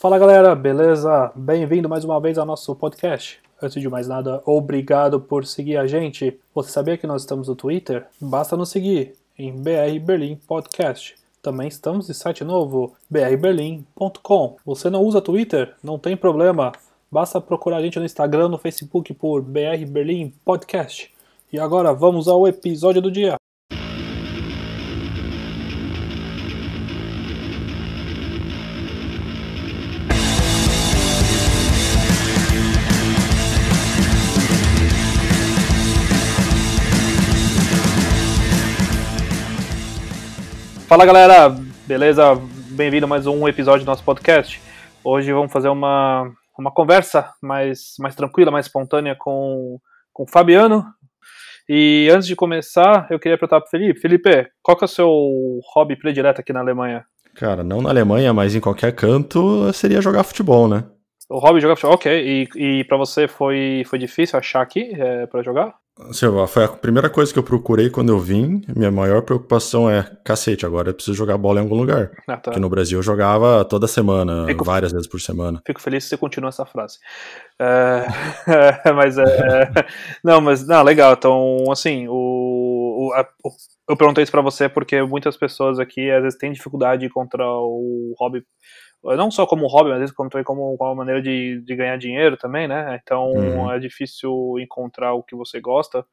Fala galera, beleza? Bem-vindo mais uma vez ao nosso podcast. Antes de mais nada, obrigado por seguir a gente. Você sabia que nós estamos no Twitter? Basta nos seguir em BR Berlim Podcast. Também estamos em site novo, brberlim.com. Você não usa Twitter? Não tem problema. Basta procurar a gente no Instagram, no Facebook por BR Berlim Podcast. E agora vamos ao episódio do dia. Fala galera, beleza? Bem-vindo a mais um episódio do nosso podcast. Hoje vamos fazer uma, uma conversa mais, mais tranquila, mais espontânea com, com o Fabiano. E antes de começar, eu queria perguntar para Felipe. Felipe, qual que é o seu hobby predileto aqui na Alemanha? Cara, não na Alemanha, mas em qualquer canto seria jogar futebol, né? O hobby jogar futebol, ok. E, e para você foi, foi difícil achar aqui é, para jogar? Silva, foi a primeira coisa que eu procurei quando eu vim. Minha maior preocupação é, cacete, agora eu preciso jogar bola em algum lugar. Ah, tá. Porque no Brasil eu jogava toda semana, Fico... várias vezes por semana. Fico feliz se você continua essa frase. É... mas é... Não, mas, não, legal. Então, assim, o... o a... eu perguntei isso pra você porque muitas pessoas aqui, às vezes, têm dificuldade de encontrar o hobby não só como hobby, mas como, como uma maneira de, de ganhar dinheiro também, né? Então uhum. é difícil encontrar o que você gosta.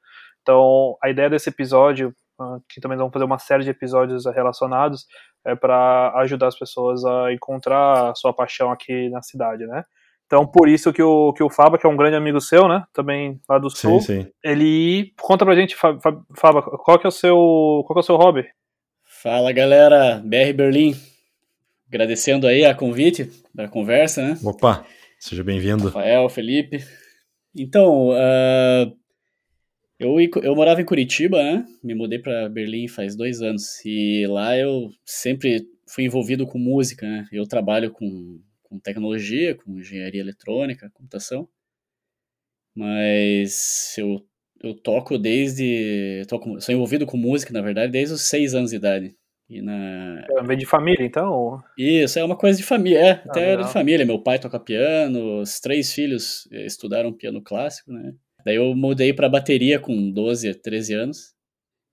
Então a ideia desse episódio, ah, que também vamos fazer uma série de episódios relacionados, é para ajudar as pessoas a encontrar a sua paixão aqui na cidade, né? Então, por isso que o, que o Faba, que é um grande amigo seu, né? Também lá do Sul, sim, sim. ele conta pra gente, Faba, qual que é o seu, qual que é o seu hobby? Fala, galera, BR Berlim agradecendo aí a convite da conversa, né? Opa, seja bem-vindo. Rafael, Felipe. Então, uh, eu, eu morava em Curitiba, né? Me mudei para Berlim faz dois anos. E lá eu sempre fui envolvido com música, né? Eu trabalho com, com tecnologia, com engenharia eletrônica, computação. Mas eu, eu toco desde. Toco, sou envolvido com música, na verdade, desde os seis anos de idade. E na... É de família, então? Isso, é uma coisa de família, é, ah, até era de família. Meu pai toca piano, os três filhos eh, estudaram piano clássico, né? Daí eu mudei para bateria com 12, 13 anos,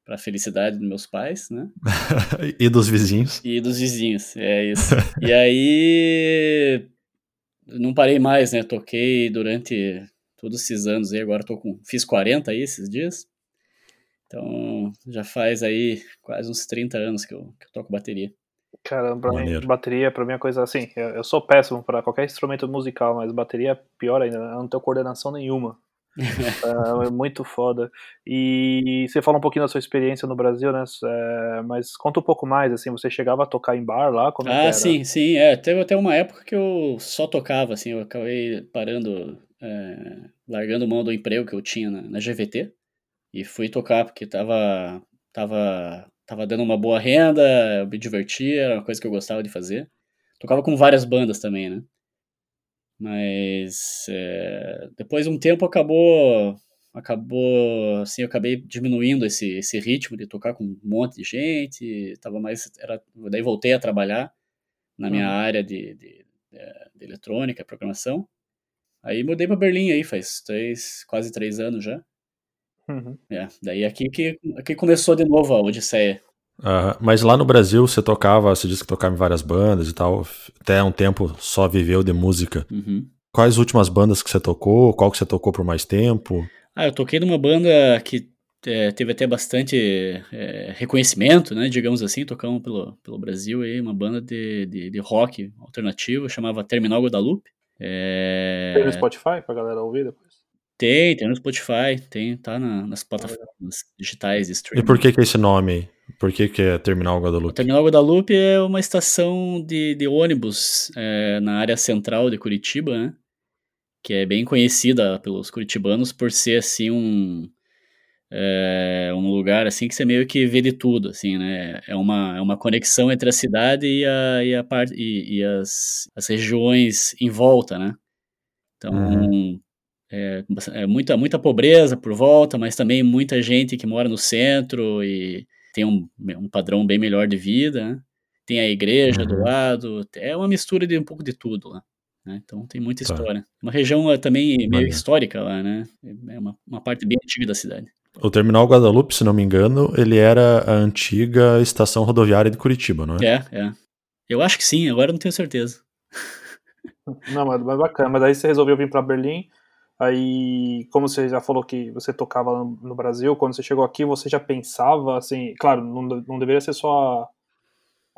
para felicidade dos meus pais, né? e dos vizinhos. E dos vizinhos, é isso. e aí não parei mais, né? Toquei durante todos esses anos aí, agora tô com fiz 40 aí esses dias. Então, já faz aí quase uns 30 anos que eu, que eu toco bateria. Caramba, pra mim, bateria pra mim é coisa assim. Eu, eu sou péssimo para qualquer instrumento musical, mas bateria é pior ainda. Eu não tenho coordenação nenhuma. é, é muito foda. E você fala um pouquinho da sua experiência no Brasil, né? É, mas conta um pouco mais, assim, você chegava a tocar em bar lá? Como é ah, sim, sim. É, teve até uma época que eu só tocava, assim, eu acabei parando, é, largando mão do emprego que eu tinha na, na GVT. E fui tocar porque tava, tava, tava dando uma boa renda, eu me divertia, era uma coisa que eu gostava de fazer. Tocava com várias bandas também, né? Mas é, depois de um tempo acabou acabou assim eu acabei diminuindo esse, esse ritmo de tocar com um monte de gente tava mais era daí voltei a trabalhar na minha uhum. área de, de, de, eletrônica programação aí mudei para Berlim aí faz três quase três anos já Uhum. É, daí aqui que, aqui começou de novo a Odisseia. Uhum. Mas lá no Brasil você tocava, você disse que tocava em várias bandas e tal, até um tempo só viveu de música. Uhum. Quais últimas bandas que você tocou? Qual que você tocou por mais tempo? Ah, eu toquei numa banda que é, teve até bastante é, reconhecimento, né, digamos assim, tocamos pelo, pelo Brasil aí, uma banda de, de, de rock alternativo, chamava Terminal Guadalupe. É... Tem no Spotify pra galera ouvir depois? Tem, tem no Spotify, tem, tá na, nas plataformas digitais de streaming. E por que que é esse nome? Por que que é Terminal Guadalupe? O Terminal Guadalupe é uma estação de, de ônibus é, na área central de Curitiba, né? Que é bem conhecida pelos curitibanos por ser, assim, um... É, um lugar, assim, que você meio que vê de tudo, assim, né? É uma, é uma conexão entre a cidade e, a, e, a parte, e, e as, as regiões em volta, né? Então... Uhum é, é, muita, muita pobreza por volta, mas também muita gente que mora no centro e tem um, um padrão bem melhor de vida. Né? tem a igreja uhum. do lado, é uma mistura de um pouco de tudo lá. Né? Então tem muita tá. história. Uma região eh, também meio histórica lá, né? É uma, uma parte bem antiga da cidade. O Terminal Guadalupe, se não me engano, ele era a antiga estação rodoviária de Curitiba, não é? É, é. Eu acho que sim, agora não tenho certeza. Não, mas, mas bacana. Mas aí você resolveu vir para Berlim. Aí, como você já falou que você tocava no Brasil, quando você chegou aqui, você já pensava, assim, claro, não, não deveria ser só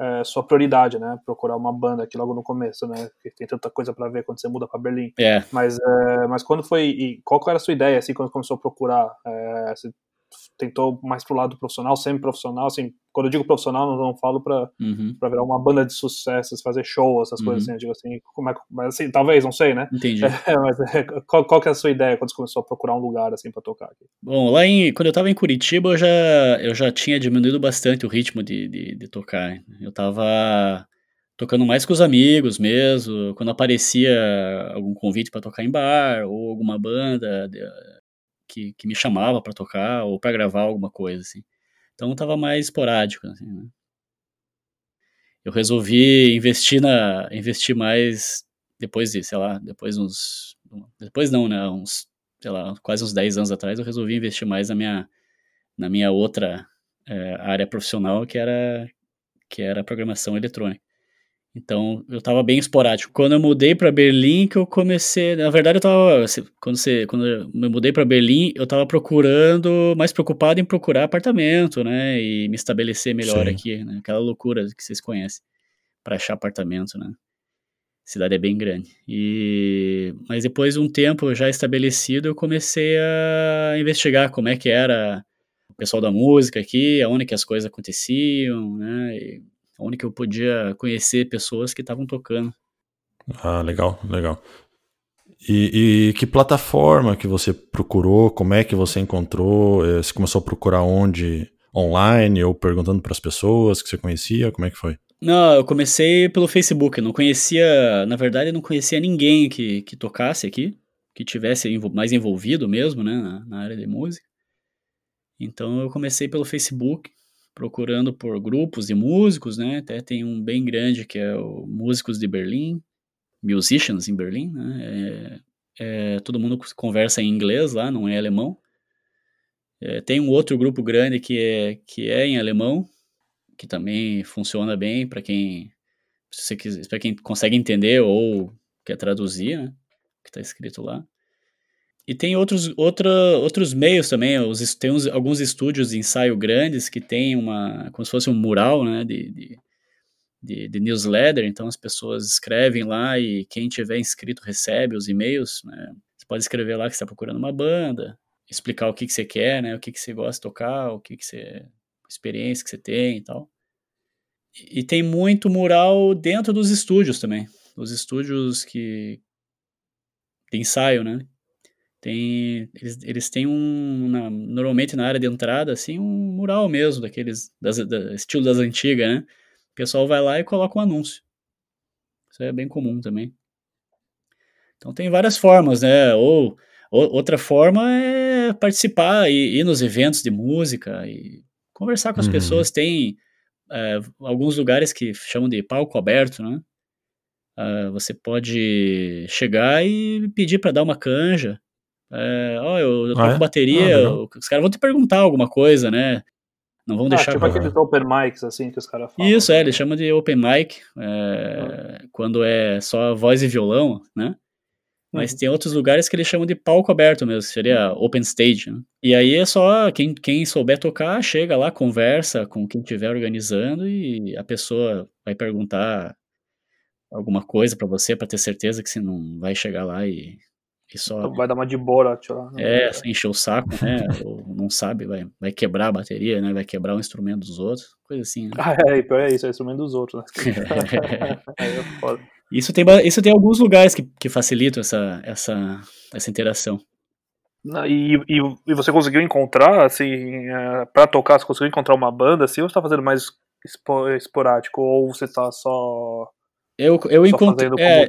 é, sua prioridade, né? Procurar uma banda aqui logo no começo, né? Porque tem tanta coisa para ver quando você muda para Berlim. É. Mas, é, mas quando foi. E qual era a sua ideia, assim, quando começou a procurar? É, você tentou mais pro lado profissional, semi-profissional, assim, quando eu digo profissional, não, não falo pra, uhum. Pra virar uma banda de sucessos, fazer show, essas uhum. coisas assim, eu digo assim, como é, mas assim, talvez, não sei, né? Entendi. É, mas é, qual, qual que é a sua ideia quando você começou a procurar um lugar, assim, pra tocar aqui? Bom, lá em, quando eu tava em Curitiba, eu já, eu já tinha diminuído bastante o ritmo de, de, de tocar, eu tava tocando mais com os amigos mesmo, quando aparecia algum convite para tocar em bar, ou alguma banda que, que me chamava para tocar ou para gravar alguma coisa, assim. Então tava mais esporádico, assim, né? Eu resolvi investir na investir mais depois de, sei lá, depois uns depois não, né, uns, sei lá, quase uns 10 anos atrás eu resolvi investir mais na minha na minha outra é, área profissional, que era que era programação eletrônica. Então, eu estava bem esporádico. Quando eu mudei para Berlim, que eu comecei, na verdade eu estava, quando você, quando eu me mudei para Berlim, eu estava procurando, mais preocupado em procurar apartamento, né, e me estabelecer melhor Sim. aqui, né? Aquela loucura que vocês conhecem para achar apartamento, né? A cidade é bem grande. E mas depois de um tempo já estabelecido, eu comecei a investigar como é que era o pessoal da música aqui, aonde que as coisas aconteciam, né? E onde que eu podia conhecer pessoas que estavam tocando. Ah, legal, legal. E, e, que plataforma que você procurou? Como é que você encontrou? Eh, você começou a procurar onde? Online ou perguntando para as pessoas que você conhecia? Como é que foi? Não, eu comecei pelo Facebook. Eu não conhecia, na verdade, eu não conhecia ninguém que, que tocasse aqui, que tivesse mais envolvido mesmo, né, na, na área de música. Então eu comecei pelo Facebook procurando por grupos de músicos, né? Até tem um bem grande que é o Músicos de Berlim, Musicians in Berlin, né? É, é, todo mundo conversa em inglês lá, não é alemão. É, tem um outro grupo grande que é, que é em alemão, que também funciona bem para quem para quem consegue entender ou quer traduzir, né? Que está escrito lá. E tem outros, outra, outros meios também, os, tem uns, alguns estúdios de ensaio grandes que tem uma, como se fosse um mural, né, de, de, de, de newsletter, então as pessoas escrevem lá e quem tiver inscrito recebe os e-mails, né, você pode escrever lá que está procurando uma banda, explicar o que, que você quer, né, o que, que você gosta de tocar, o que, que você, experiência que você tem e tal. E, e tem muito mural dentro dos estúdios também, os estúdios que, de ensaio, né, tem, eles, eles têm um, na, normalmente na área de entrada, assim, um mural mesmo, daqueles, das, da, estilo das antigas, né? O pessoal vai lá e coloca um anúncio. Isso é bem comum também. Então tem várias formas, né? Ou, ou outra forma é participar e ir nos eventos de música e conversar com as uhum. pessoas. Tem é, alguns lugares que chamam de palco aberto, né? Uh, você pode chegar e pedir para dar uma canja é, ó, eu, eu toco ah, é? bateria, ah, os caras vão te perguntar alguma coisa, né? Não vão ah, deixar. Tipo aqueles open mics, assim, que os caras falam. Isso, é, eles chamam de open mic, é, ah. quando é só voz e violão, né? Mas uhum. tem outros lugares que eles chamam de palco aberto mesmo, seria open stage. Né? E aí é só quem, quem souber tocar, chega lá, conversa com quem estiver organizando e a pessoa vai perguntar alguma coisa para você para ter certeza que você não vai chegar lá e só. Vai dar uma de Borat lá. Né? É, assim, encher o saco, né? Ou não sabe, vai, vai quebrar a bateria, né? Vai quebrar o instrumento dos outros, coisa assim. Né? Ah, é, pior é isso, é o instrumento dos outros, né? é foda. Isso tem, isso tem alguns lugares que, que facilitam essa, essa, essa interação. E, e, e, você conseguiu encontrar, assim, é, pra tocar, você conseguiu encontrar uma banda, assim, ou você tá fazendo mais esporádico, ou você tá só eu, eu encontrei. É,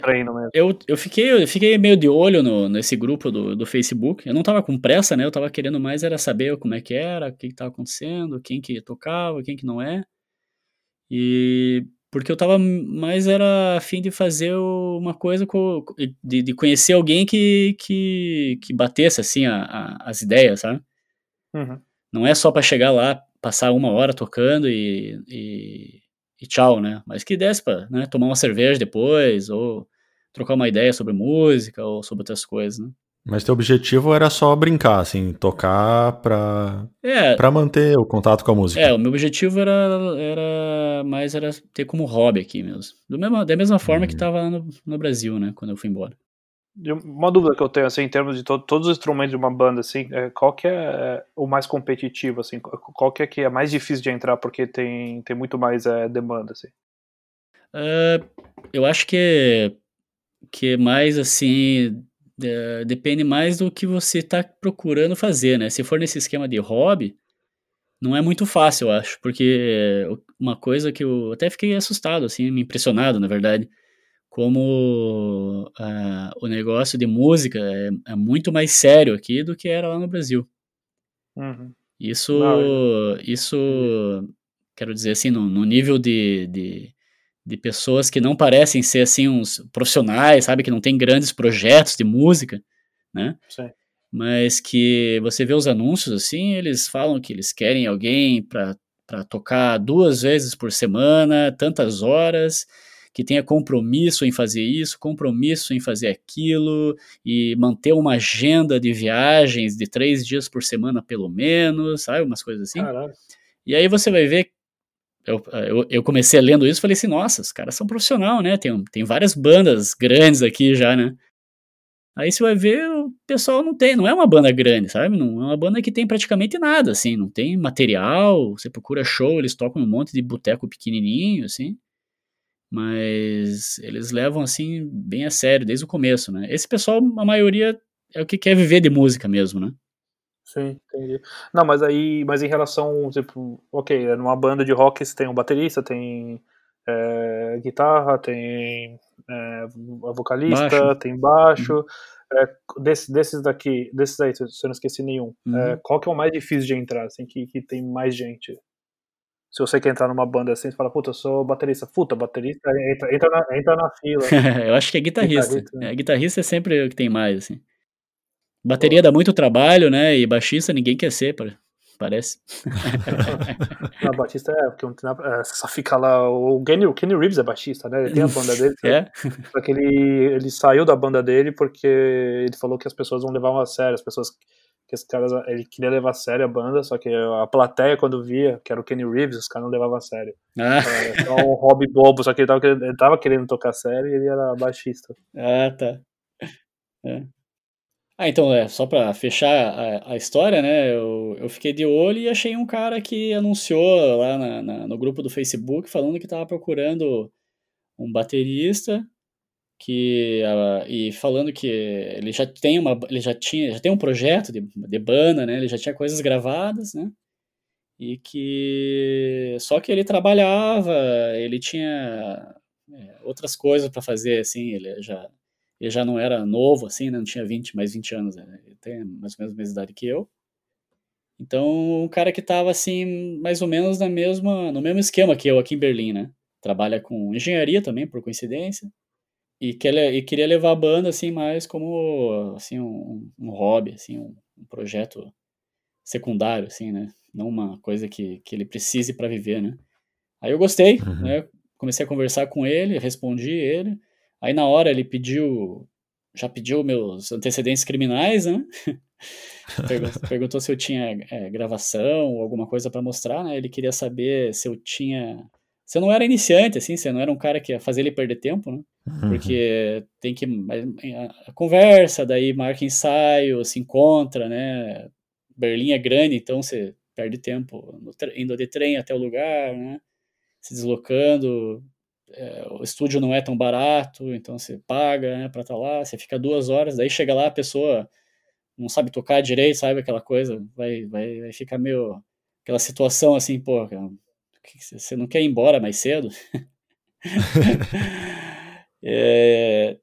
eu, eu, fiquei, eu fiquei meio de olho no, nesse grupo do, do Facebook. Eu não tava com pressa, né? Eu tava querendo mais era saber como é que era, o que, que tava acontecendo, quem que tocava, quem que não é. E porque eu tava mais era afim de fazer uma coisa com, de, de conhecer alguém que, que, que batesse assim a, a, as ideias, sabe? Uhum. Não é só para chegar lá, passar uma hora tocando e, e, e tchau, né? Mas que desse pra né, tomar uma cerveja depois, ou trocar uma ideia sobre música, ou sobre outras coisas, né? Mas teu objetivo era só brincar, assim, tocar pra, É, pra manter o contato com a música. é, o meu objetivo era, era mais era ter como hobby aqui mesmo. Do mesmo da mesma forma que Uhum. tava lá no, no Brasil, né? Quando eu fui embora. Uma dúvida que eu tenho, assim, em termos de to- todos os instrumentos de uma banda, assim, é, qual que é o mais competitivo, assim, qual que é que é mais difícil de entrar porque tem, tem muito mais é, demanda, assim? Ah, eu acho que que mais assim é, depende mais do que você está procurando fazer, né? Se for nesse esquema de hobby, não é muito fácil, eu acho, porque uma coisa que eu até fiquei assustado, assim, me impressionado, na verdade, como ah, o negócio de música é, é muito mais sério aqui do que era lá no Brasil. Uhum. Isso, Não, isso, quero dizer assim, no, no nível de, de, de pessoas que não parecem ser assim uns profissionais, sabe, que não tem grandes projetos de música, né? Sim. Mas que você vê os anúncios assim, eles falam que eles querem alguém para tocar duas vezes por semana, tantas horas, que tenha compromisso em fazer isso, compromisso em fazer aquilo, e manter uma agenda de viagens de três dias por semana, pelo menos, sabe? Umas coisas assim. Caralho. E aí você vai ver. Eu, eu, eu comecei lendo isso e falei assim: nossa, os caras são profissional, né? Tem, tem várias bandas grandes aqui já, né? Aí você vai ver, o pessoal não tem, não é uma banda grande, sabe? Não é uma banda que tem praticamente nada, assim, não tem material, você procura show, eles tocam um monte de boteco pequenininho, assim, mas eles levam, assim, bem a sério, desde o começo, né? Esse pessoal, a maioria, é o que quer viver de música mesmo, né? Sim, entendi. Não, mas aí, mas em relação, tipo, ok, numa banda de rock você tem um baterista, tem é, guitarra, tem é, vocalista, Baixo. tem baixo. É, desse- desses daqui, desses aí, se eu não esqueci nenhum, Uhum. é, qual que é o mais difícil de entrar, assim, que, que tem mais gente? Se você quer entrar numa banda assim, você fala, puta, eu sou baterista. Puta, baterista, entra, entra, na, entra na fila. eu acho que é guitarrista. Guitarrista, né? É, guitarrista é sempre o que tem mais, assim. Bateria dá muito trabalho, né? E baixista ninguém quer ser, pare- parece. Na Batista é, porque não é, só fica lá. O Kenny, o Kenny Reeves é baixista, né? Ele tem a banda dele. É? Só que ele, ele saiu da banda dele porque ele falou que as pessoas não levavam a sério, as pessoas que os caras, ele queria levar a sério a banda, só que a plateia quando via, que era o Kenny Reeves, os caras não levavam a sério. Ah, Era só um hobby bobo, só que ele tava, querendo- ele tava querendo tocar sério e ele era baixista. ah, tá. É. Ah, então, é, só pra fechar a, a história, né? Eu, eu fiquei de olho e achei um cara que anunciou lá na- na- no grupo do Facebook falando que tava procurando um baterista que ah, e falando que ele já tem uma ele já tinha já tem um projeto de, de banda né? Ele já tinha coisas gravadas né? E que só que ele trabalhava ele tinha é, outras coisas para fazer assim ele já ele já não era novo assim né? não tinha 20 mais 20 anos né? ele tem mais ou menos a mesma idade que eu. Então um cara que estava assim mais ou menos na mesma no mesmo esquema que eu aqui em Berlim né? Trabalha com engenharia também por coincidência e, que ele, e queria levar a banda assim mais como assim um, um hobby assim um, um projeto secundário assim né? Não uma coisa que, que ele precise para viver né? Aí eu gostei Uhum. né? Comecei a conversar com ele respondi ele. Aí na hora ele pediu já pediu meus antecedentes criminais né? Pergun- perguntou se eu tinha é, gravação ou alguma coisa para mostrar né? Ele queria saber se eu tinha eu não era iniciante assim eu não era um cara que ia fazer ele perder tempo né Uhum. porque tem que a, a conversa, daí marca ensaio, se encontra, né? Berlim é grande, então você perde tempo indo de trem até o lugar, né? Se deslocando. É, o estúdio não é tão barato, então você paga, né, para estar lá. Você fica duas horas, daí chega lá a pessoa não sabe tocar direito, sabe aquela coisa, vai, vai, vai ficar meio aquela situação assim, pô, você não quer ir embora mais cedo? É,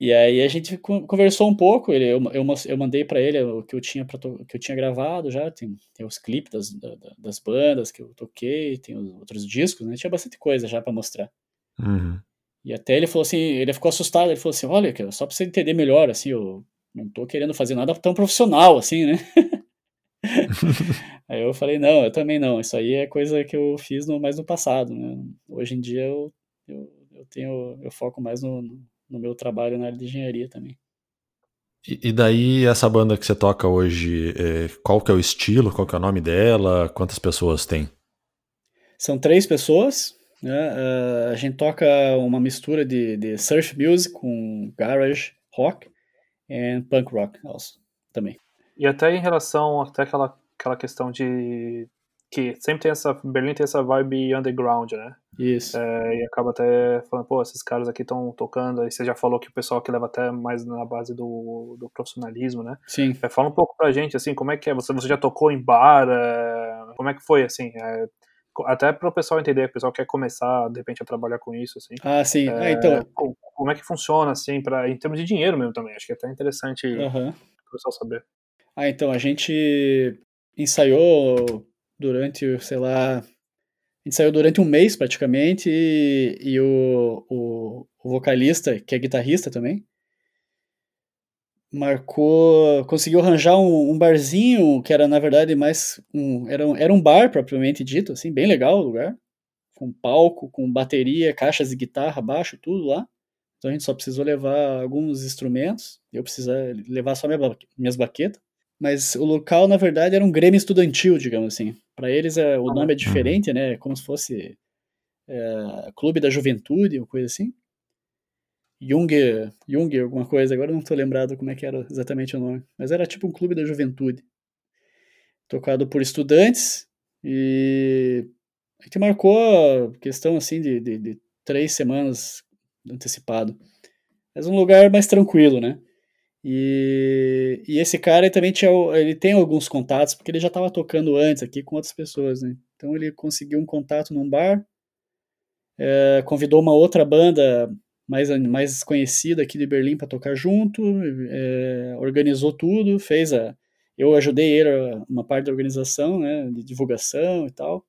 E aí a gente conversou um pouco, ele, eu, eu, eu mandei para ele o que eu tinha pra que eu tinha gravado já, tem, tem os clipes das, das bandas que eu toquei, tem os outros discos, né? Tinha bastante coisa já para mostrar. Uhum. E até ele falou assim, ele ficou assustado, ele falou assim, olha, só pra você entender melhor, assim, eu não tô querendo fazer nada tão profissional, assim, né? aí eu falei, não, eu também não, isso aí é coisa que eu fiz no, mais no passado, né? Hoje em dia eu, eu, eu tenho, eu foco mais no, no meu trabalho na área de engenharia também. E, daí, essa banda que você toca hoje, é, qual que é o estilo, qual que é o nome dela, quantas pessoas tem? São três pessoas, né? Uh, a gente toca uma mistura de, de surf music com garage rock e punk rock also, também. E até em relação até aquela, aquela questão de que sempre tem essa Berlim tem essa vibe underground, né? Isso. É, e acaba até falando, pô, esses caras aqui estão tocando. Aí você já falou que o pessoal que leva até mais na base do, do profissionalismo, né? Sim. É, fala um pouco pra gente, assim, como é que é? Você, você já tocou em bar? É, como é que foi, assim? É, até para o pessoal entender, o pessoal quer começar, de repente, a trabalhar com isso, assim. Ah, sim. É, ah, então... Como, como, é que funciona, assim, pra, em termos de dinheiro mesmo também? Acho que é até interessante uhum. o pessoal saber. Ah, então, a gente ensaiou durante, sei lá, a gente saiu durante um mês praticamente e, e o, o, o, vocalista, que é guitarrista também, marcou, conseguiu arranjar um, um, barzinho que era na verdade mais um, era, um, era um bar propriamente dito, assim, bem legal o lugar, com palco, com bateria, caixas de guitarra, baixo, tudo lá. Então a gente só precisou levar alguns instrumentos, eu precisava levar só minha, minhas baquetas mas o local, na verdade, era um grêmio estudantil, digamos assim. Para eles, é, o nome é diferente, né? Como se fosse é, Clube da Juventude, ou coisa assim. Jung, Jung, alguma coisa, agora não estou lembrado como é que era exatamente o nome. Mas era tipo um Clube da Juventude. Tocado por estudantes e a gente marcou a questão assim de, de, de três semanas antecipado. Mas um lugar mais tranquilo, né? E, e esse cara também tinha, ele tem alguns contatos, porque ele já estava tocando antes aqui com outras pessoas, né? Então ele conseguiu um contato num bar, é, convidou uma outra banda mais, mais conhecida aqui de Berlim para tocar junto, é, organizou tudo, fez a. Eu ajudei ele uma parte da organização, né, de divulgação e tal.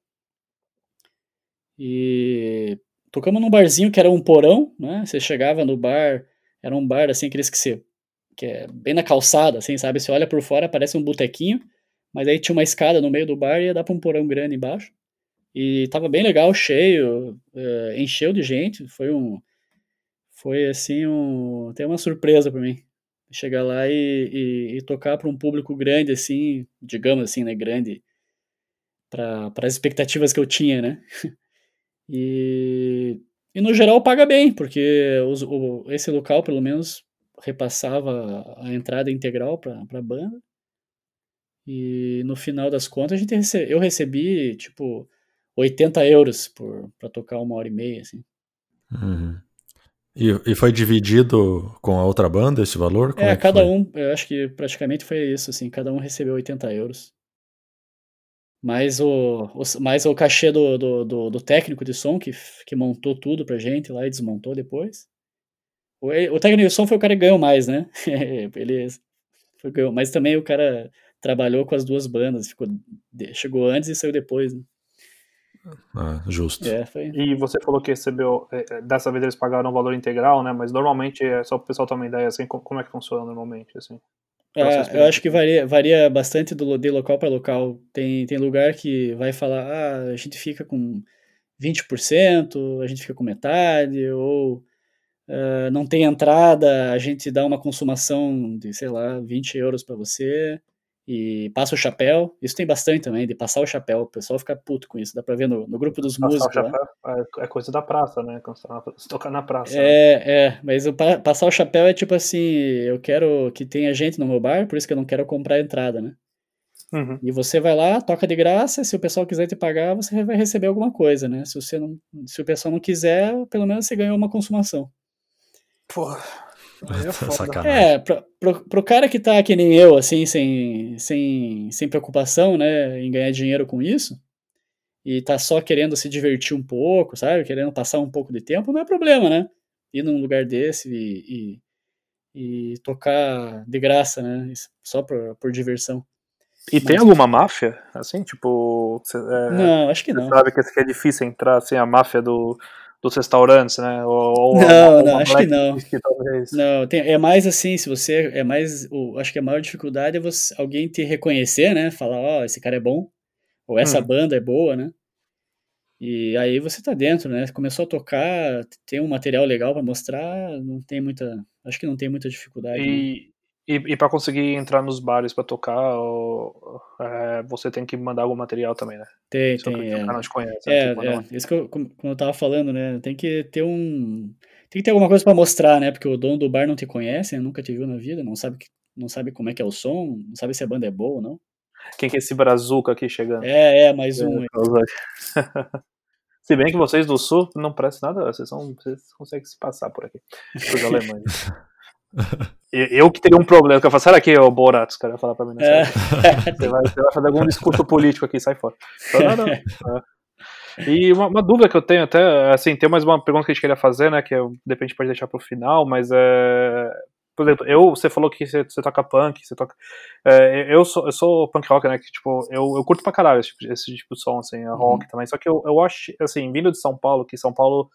E tocamos num barzinho que era um porão, né? Você chegava no bar, era um bar assim, aqueles que você que é bem na calçada, assim, sabe? Você olha por fora, parece um botequinho, mas aí tinha uma escada no meio do bar e ia dar pra um porão grande embaixo. E tava bem legal, cheio, uh, encheu de gente, foi um... Foi, assim, um... Tem uma surpresa para mim. Chegar lá e, e, e tocar para um público grande, assim, digamos assim, né, grande, para as expectativas que eu tinha, né? e, e no geral paga bem, porque os, o, esse local, pelo menos, repassava a entrada integral para a banda. E no final das contas, a gente eu recebi, tipo, 80 euros para tocar uma hora e meia, assim. Uhum. E, e, foi dividido com a outra banda esse valor? Como é, é cada foi? um, eu acho que praticamente foi isso, assim, cada um recebeu 80 euros. Mais o, o, mais o cachê do, do, do, do técnico de som que, que montou tudo pra gente lá e desmontou depois. O, técnico de som foi o cara que ganhou mais, né? ele foi, ganhou, mas também o cara trabalhou com as duas bandas, ficou, chegou antes e saiu depois, né? Ah, justo. É, foi... E você falou que recebeu, é, é, dessa vez eles pagaram o valor integral, né? Mas normalmente, é só para o pessoal ter uma ideia, assim, como, é que funciona normalmente, assim? Ah, eu acho que varia, varia bastante do, de local para local. Tem, tem lugar que vai falar, ah, a gente fica com 20%, a gente fica com metade, ou uh, não tem entrada, a gente dá uma consumação de, sei lá, 20 euros para você e passa o chapéu. Isso tem bastante também, de passar o chapéu. O pessoal fica puto com isso. Dá pra ver no, no grupo dos passar músicos. chapéu é, é coisa da praça, né? Quando você toca na praça. É, né? é. Mas o, passar o chapéu é tipo assim: eu quero que tenha gente no meu bar, por isso que eu não quero comprar entrada, né? Uhum. E você vai lá, toca de graça, se o pessoal quiser te pagar, você vai receber alguma coisa, né? Se, você não, se o pessoal não quiser, pelo menos você ganhou uma consumação. Porra. É, é pro, pro, pro, cara que tá que nem eu, assim, sem, sem, sem preocupação, né, em ganhar dinheiro com isso, e tá só querendo se divertir um pouco, sabe, querendo passar um pouco de tempo, não é problema, né, ir num lugar desse e, e tocar de graça, né? Só por, por diversão. E Mas... tem alguma máfia? Assim, tipo. É, não, acho que não. sabe que é difícil entrar assim, a máfia do, dos restaurantes, né? Ou, ou não, uma, não, acho que não. Que não, tem, é mais assim, se você. É mais. O, acho que a maior dificuldade é você, alguém te reconhecer, né? Falar, ó, oh, esse cara é bom. Ou essa hum. banda é boa, né? E aí você tá dentro, né? Começou a tocar, tem um material legal para mostrar, não tem muita. Acho que não tem muita dificuldade. E, né? E, e para conseguir entrar nos bares para tocar, ou, é, você tem que mandar algum material também, né? Tem, Só tem. É. Não te conhece, é, né? é. isso que eu, como, eu tava falando, né? Tem que ter um. Tem que ter alguma coisa para mostrar, né? Porque o dono do bar não te conhece, né? nunca te viu na vida, não sabe, não sabe como é que é o som, não sabe se a banda é boa ou não. Quem que é esse brazuca aqui chegando? É, é, mais um. se bem que vocês do sul não prestam nada, vocês, são, vocês conseguem se passar por aqui. Os alemães. Eu que teria um problema, que eu falo, será que o Borat, os caras falar pra mim, né? É. Você, vai, você vai fazer algum discurso político aqui, sai fora. Então, não, não. É. E uma, uma, dúvida que eu tenho até, assim, tem mais uma pergunta que a gente queria fazer, né, que eu, de repente pode deixar pro final, mas é... Por exemplo, eu, você falou que você, você toca punk, você toca... É, eu, sou, eu sou punk rock, né, que, tipo, eu, eu curto pra caralho esse, tipo, esse tipo de som, assim, rock uhum. também, só que eu, eu acho, assim, vindo de São Paulo, que São Paulo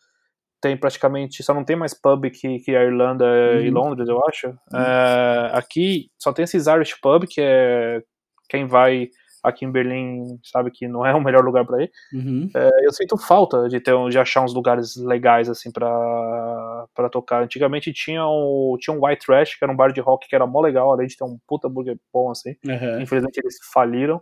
tem praticamente, só não tem mais pub que, que a Irlanda uhum. e Londres, eu acho. Uhum. É, aqui só tem esses Irish pub, que é quem vai aqui em Berlim sabe que não é o melhor lugar para ir. Uhum. É, eu sinto falta de ter de achar uns lugares legais assim para tocar. Antigamente tinha um, tinha um White Trash, que era um bar de rock que era mó legal, além de ter um puta burger bom assim. Uhum. Infelizmente eles faliram.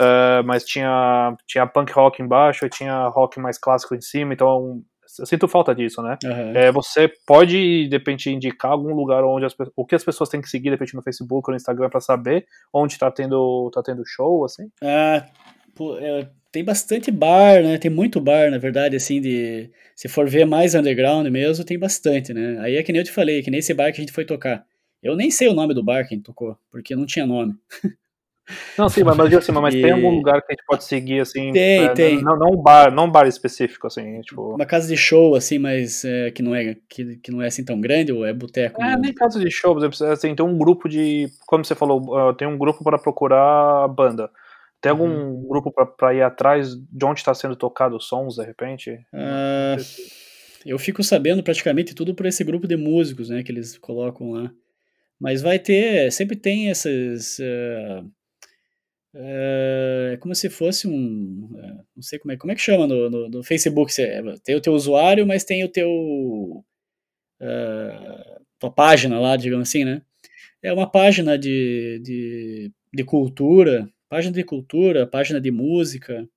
Uh, mas tinha tinha punk rock embaixo, tinha rock mais clássico em cima, então eu sinto falta disso, né? Uhum. É, você pode, de repente, indicar algum lugar onde as, o que as pessoas têm que seguir, de repente, no Facebook ou no Instagram para saber onde tá tendo, tá tendo show, assim? Ah, é, tem bastante bar, né? Tem muito bar, na verdade, assim, de. Se for ver mais underground mesmo, tem bastante, né? Aí é que nem eu te falei, que nem esse bar que a gente foi tocar. Eu nem sei o nome do bar que a gente tocou, porque não tinha nome. Não, sim, mas, mas, assim, mas e... tem algum lugar que a gente pode seguir, assim? Tem, é, tem. Não, não, um bar, não um bar específico, assim, tipo... Uma casa de show, assim, mas é, que, não é, que, que não é assim tão grande, ou é boteco? É, nem casa de show, assim, tem um grupo de... Como você falou, tem um grupo para procurar banda. Tem algum uhum. grupo para ir atrás de onde está sendo tocado os sons, de repente? Uh, eu fico sabendo praticamente tudo por esse grupo de músicos, né, que eles colocam lá. Mas vai ter, sempre tem essas... Uh, é como se fosse um. É, não sei como é, como é que chama no, no, no Facebook. Você, tem o teu usuário, mas tem o teu. Uh, tua página lá, digamos assim, né? É uma página de, de, de cultura, página de cultura, página de música.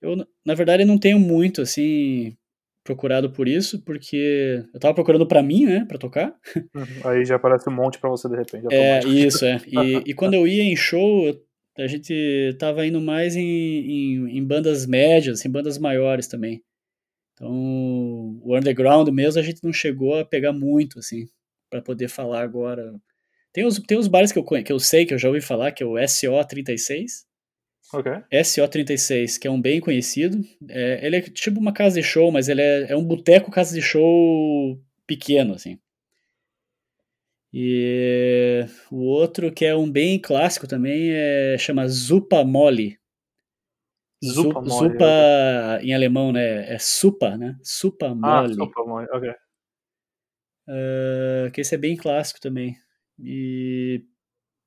Eu, na verdade, não tenho muito, assim, procurado por isso, porque eu tava procurando para mim, né, para tocar. Uhum. Aí já aparece um monte para você de repente. É, isso, é. E, e, quando eu ia em show, a gente tava indo mais em, em, em bandas médias, em bandas maiores também. Então, o underground mesmo a gente não chegou a pegar muito, assim, para poder falar agora. Tem os, tem os bares que eu, que eu sei, que eu já ouvi falar, que é o SO36, Okay. SO36, que é um bem conhecido. É, ele é tipo uma casa de show, mas ele é, é um boteco casa de show pequeno, assim. E o outro, que é um bem clássico também, é, chama Zupa Mole. Zupa, Mole, Zupa em alemão, né? É Supa, né? Supa ah, Mole. Ah, Supa Mole, ok. Uh, que esse é bem clássico também. E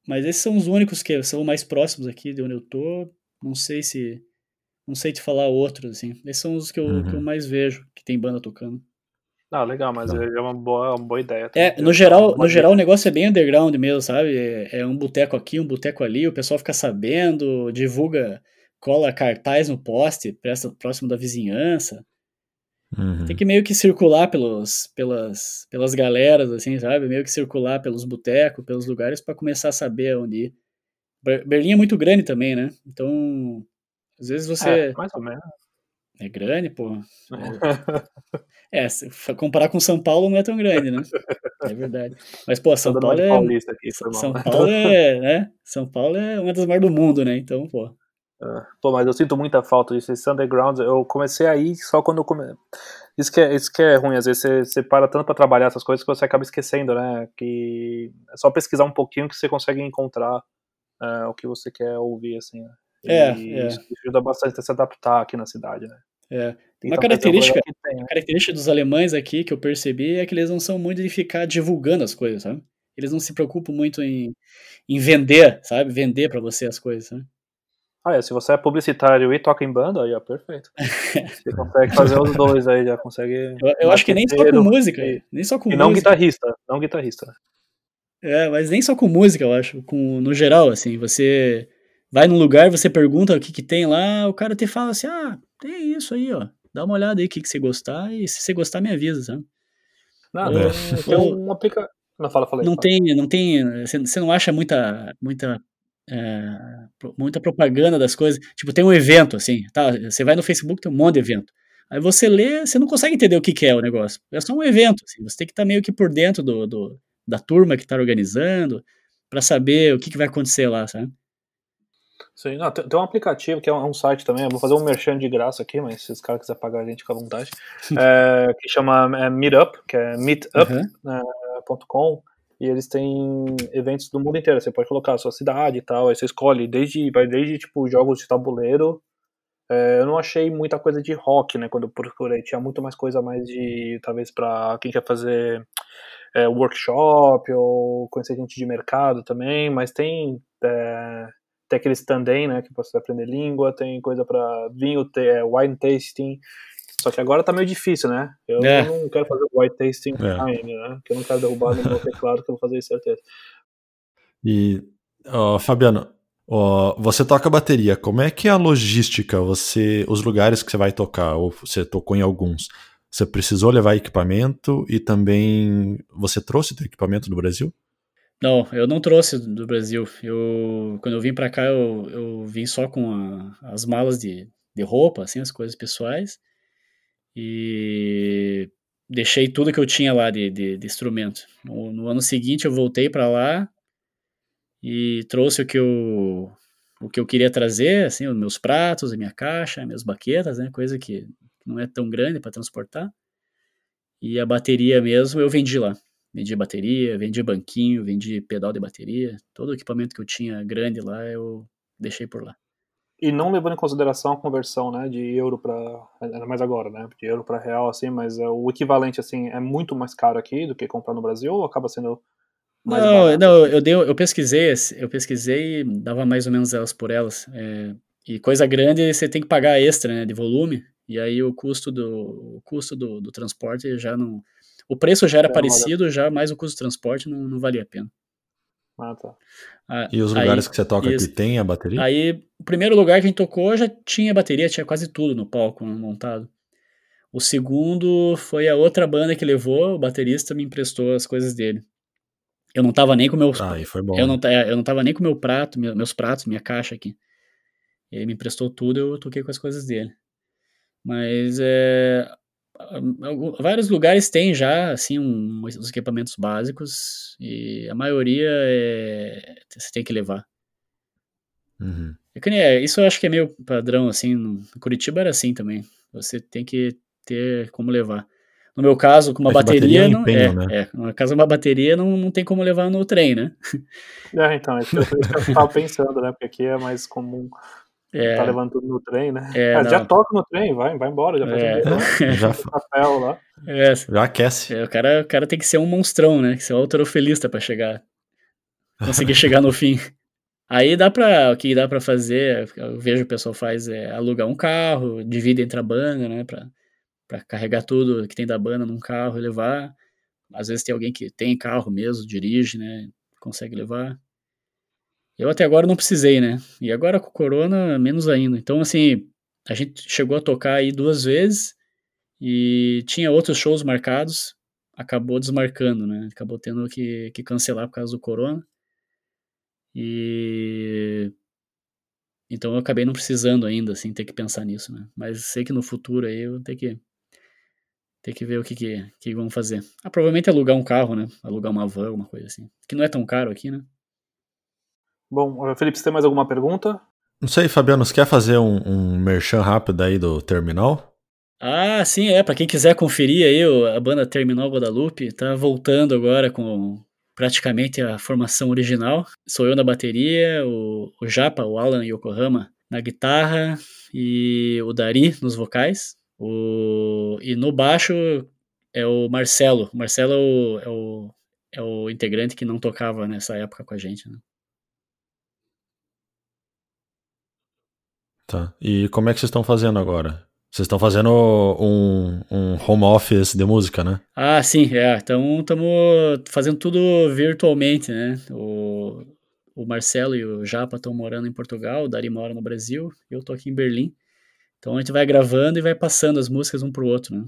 mas esses são os únicos que são mais próximos aqui de onde eu tô. Não sei se. Não sei te falar outros, assim. Esses são os que eu, uhum. que eu uhum. mais vejo, que tem banda tocando. Ah, legal, mas é uma boa, uma boa ideia. É, no geral, no geral o negócio é bem underground mesmo, sabe? É, é um boteco aqui, um boteco ali, o pessoal fica sabendo, divulga, cola cartaz no poste, próximo da vizinhança. Uhum. Tem que meio que circular pelos, pelas, pelas galeras, assim, sabe? Meio que circular pelos botecos, pelos lugares para começar a saber onde ir. Berlim é muito grande também, né? Então, às vezes você. É, mais ou menos. É grande, pô. É, se comparar com São Paulo não é tão grande, né? É verdade. Mas, pô, São Paulo é. Aqui, São Paulo é, né? São Paulo é uma das maiores do mundo, né? Então, pô. Uh, pô, mas eu sinto muita falta disso. Esse underground, eu comecei aí só quando eu come... Isso que, é, isso que é ruim, às vezes você, você para tanto para trabalhar essas coisas que você acaba esquecendo, né? Que é só pesquisar um pouquinho que você consegue encontrar é, o que você quer ouvir, assim, né? É, é. Isso ajuda bastante a se adaptar aqui na cidade, né? É. Uma característica, tem, né? característica dos alemães aqui que eu percebi é que eles não são muito de ficar divulgando as coisas, sabe? Eles não se preocupam muito em, em vender, sabe? Vender para você as coisas, né? Ah, é, se você é publicitário e toca em banda, aí ó, perfeito. Você consegue fazer os dois aí, já consegue. Eu, eu acho que nem só com música, e, nem só com e música. não guitarrista, não guitarrista. É, mas nem só com música, eu acho, com no geral, assim, você vai num lugar, você pergunta o que que tem lá, o cara te fala assim, ah, tem isso aí, ó, dá uma olhada aí, o que que você gostar, e se você gostar, me avisa, sabe? Nada, é. tem um aplica... Não, fala, Não fala. tem, não tem, você não acha muita, muita é, muita propaganda das coisas. Tipo, tem um evento, assim, tá? Você vai no Facebook, tem um monte de evento. Aí você lê, você não consegue entender o que, que é o negócio. É só um evento, assim, você tem que estar tá meio que por dentro do, do da turma que está organizando para saber o que, que vai acontecer lá, sabe? Sim, não, tem, tem, um aplicativo que é um, um, site também, eu vou fazer um merchan de graça aqui, mas se os caras quiserem pagar a gente, fica à vontade, é, que chama é, Meetup, que é meetup.com, uhum. é, e eles têm eventos do mundo inteiro. Você pode colocar a sua cidade e tal, aí você escolhe desde, vai desde tipo jogos de tabuleiro. É, eu não achei muita coisa de rock, né? Quando eu procurei, tinha muito mais coisa mais de talvez para quem quer fazer é, workshop ou conhecer gente de mercado também, mas tem é, tem aquele stand-in, né? Que você aprender língua, tem coisa para vinho, é, wine tasting. Só que agora tá meio difícil, né? Eu é. não quero fazer white tasting é. ainda, né? Porque eu não quero derrubar no meu teclado, que eu vou fazer isso certeza. E, ó, Fabiano, ó, você toca bateria, como é que é a logística? Você, os lugares que você vai tocar, ou você tocou em alguns, você precisou levar equipamento e também você trouxe o equipamento do Brasil? Não, eu não trouxe do Brasil. Eu, quando eu vim para cá, eu, eu vim só com a, as malas de, de roupa, assim, as coisas pessoais e deixei tudo que eu tinha lá de, de, de instrumento. No, no, ano seguinte eu voltei para lá e trouxe o que eu o que eu queria trazer, assim, os meus pratos, a minha caixa, minhas baquetas, né, coisa que não é tão grande para transportar. E a bateria mesmo eu vendi lá. Vendi bateria, vendi banquinho, vendi pedal de bateria, todo o equipamento que eu tinha grande lá eu deixei por lá e não levando em consideração a conversão, né, de euro para ainda mais agora, né, de euro para real assim, mas é, o equivalente assim é muito mais caro aqui do que comprar no Brasil ou acaba sendo mais não, barato? não, eu dei, eu pesquisei, eu pesquisei, dava mais ou menos elas por elas. É, e coisa grande você tem que pagar extra, né, de volume. E aí o custo do o custo do, do transporte já não, o preço já era é parecido, já mais o custo do transporte não, não valia a pena. Ah, tá. Ah, e os lugares aí, que você toca isso. aqui tem a bateria? Aí, o primeiro lugar que a gente tocou já tinha bateria, tinha quase tudo no palco montado. O segundo foi a outra banda que levou, o baterista me emprestou as coisas dele. Eu não tava nem com meu. Ah, foi bom. Eu não, eu não tava nem com meu prato, meus pratos, minha caixa aqui. Ele me emprestou tudo, eu toquei com as coisas dele. Mas é, vários lugares têm já assim um, os equipamentos básicos e a maioria é, você tem que levar. Uhum. É, isso eu acho que é meio padrão assim. No Curitiba era assim também. Você tem que ter como levar. No meu caso, com uma é bateria, bateria é não, é, né? é, no caso uma bateria não, não tem como levar no trem, né? É, então, é isso que eu estava pensando, né? Porque aqui é mais comum é. Tá levando tudo no trem, né? É, é, já toca no trem, vai, vai embora, já faz é. um já papel lá. É. Já aquece. É, o, cara, o cara tem que ser um monstrão, né? Que ser um autorofelista pra chegar. Conseguir chegar no fim. Aí dá pra. O que dá pra fazer, eu vejo o pessoal faz é alugar um carro, divide entre a banda, né? Pra, pra carregar tudo que tem da banda num carro e levar. Às vezes tem alguém que tem carro mesmo, dirige, né? Consegue levar. Eu até agora não precisei, né? E agora com o corona, menos ainda. Então, assim, a gente chegou a tocar aí duas vezes e tinha outros shows marcados, acabou desmarcando, né? Acabou tendo que, que cancelar por causa do corona. E então eu acabei não precisando ainda, assim, ter que pensar nisso, né? Mas sei que no futuro aí eu vou ter que ter que ver o que que, que vão fazer. Ah, provavelmente alugar um carro, né? Alugar uma van, alguma coisa assim. Que não é tão caro aqui, né? Bom, eh, Felipe, você tem mais alguma pergunta? Não sei, Fabiano, você quer fazer um, um merchan rápido aí do terminal? Ah, sim, é. Para quem quiser conferir aí, a banda Terminal Guadalupe tá voltando agora com praticamente a formação original. Sou eu na bateria, o, o Japa, o Alan Yokohama na guitarra e o Dari nos vocais. O, e no baixo é o Marcelo. O Marcelo é o, é o, é o integrante que não tocava nessa época com a gente. Né? Tá. E como é que vocês estão fazendo agora? Vocês estão fazendo um, um home office de música, né? Ah, sim, é. Então estamos fazendo tudo virtualmente, né? O, o Marcelo e o Japa estão morando em Portugal, o Dari mora no Brasil, eu tô aqui em Berlim. Então a gente vai gravando e vai passando as músicas um pro outro, né?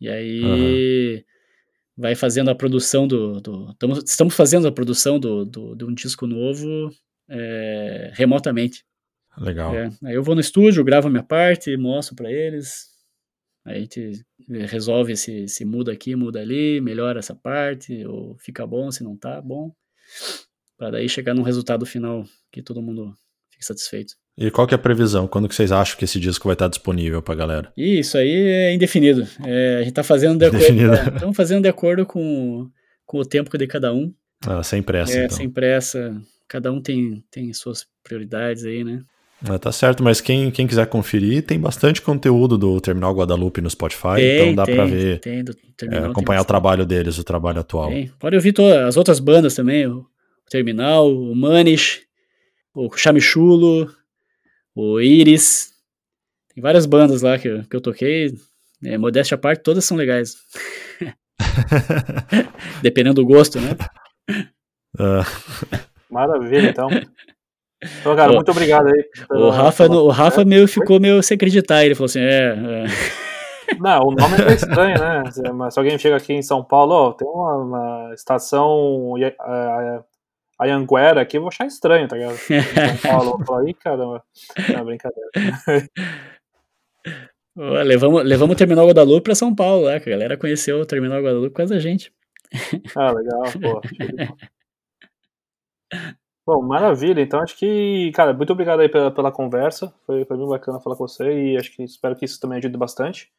E aí uhum. vai fazendo a produção do. do estamos fazendo a produção do, do, de um disco novo é, remotamente. Legal. É, aí eu vou no estúdio, gravo a minha parte, mostro para eles. Aí a gente resolve se, se muda aqui, muda ali, melhora essa parte, ou fica bom se não tá bom. Para daí chegar num resultado final que todo mundo fique satisfeito. E qual que é a previsão? Quando que vocês acham que esse disco vai estar disponível pra galera? Isso aí é indefinido. É, a gente tá fazendo de acordo, é, estamos fazendo de acordo com, com o tempo de cada um. Ah, sem pressa. É, então. sem pressa. Cada um tem, tem suas prioridades aí, né? É, tá certo, mas quem, quem quiser conferir, tem bastante conteúdo do Terminal Guadalupe no Spotify, tem, então dá tem, pra ver, tem, é, acompanhar o trabalho deles, o trabalho atual. Tem. Pode ouvir todas as outras bandas também, o Terminal, o Manish, o Chamichulo, o Iris, tem várias bandas lá que, eu, que eu toquei, é, modéstia à parte, todas são legais. Dependendo do gosto, né? Uh. Maravilha, então. Então, cara, o, muito obrigado aí. O Rafa, pela... o Rafa meio ficou meio sem acreditar. Ele falou assim: é. é. Não, o nome é estranho, né? Mas se alguém chega aqui em São Paulo, ó, tem uma, uma estação uh, Anhanguera aqui, eu vou achar estranho, tá ligado? São Paulo, aí, caramba. Não, brincadeira. levamos, levamos o Terminal Guadalupe pra São Paulo? Que a galera conheceu o Terminal Guadalupe por causa da gente. Ah, legal, pô. Bom, maravilha. Então acho que, cara, muito obrigado aí pela, pela conversa. Foi, foi bem bacana falar com você e acho que espero que isso também ajude bastante.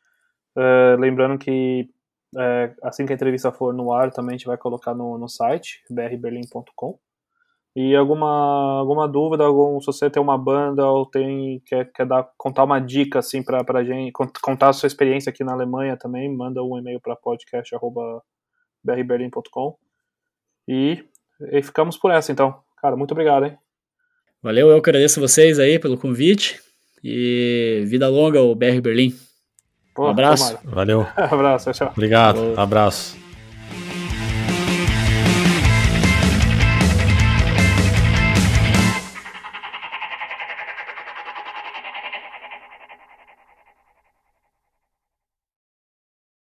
Uh, lembrando que uh, assim que a entrevista for no ar, também a gente vai colocar no, no site, brberlin.com. E alguma, alguma dúvida, algum, se você tem uma banda ou tem quer, quer dar, contar uma dica assim para a gente, contar a sua experiência aqui na Alemanha também, manda um e-mail para podcast@brberlin.com. E, e ficamos por essa então. Cara, muito obrigado, hein? Valeu, eu agradeço vocês aí pelo convite e vida longa ao BR Berlim. Pô, um abraço. Valeu. abraço, tchau. Obrigado, Falou. abraço.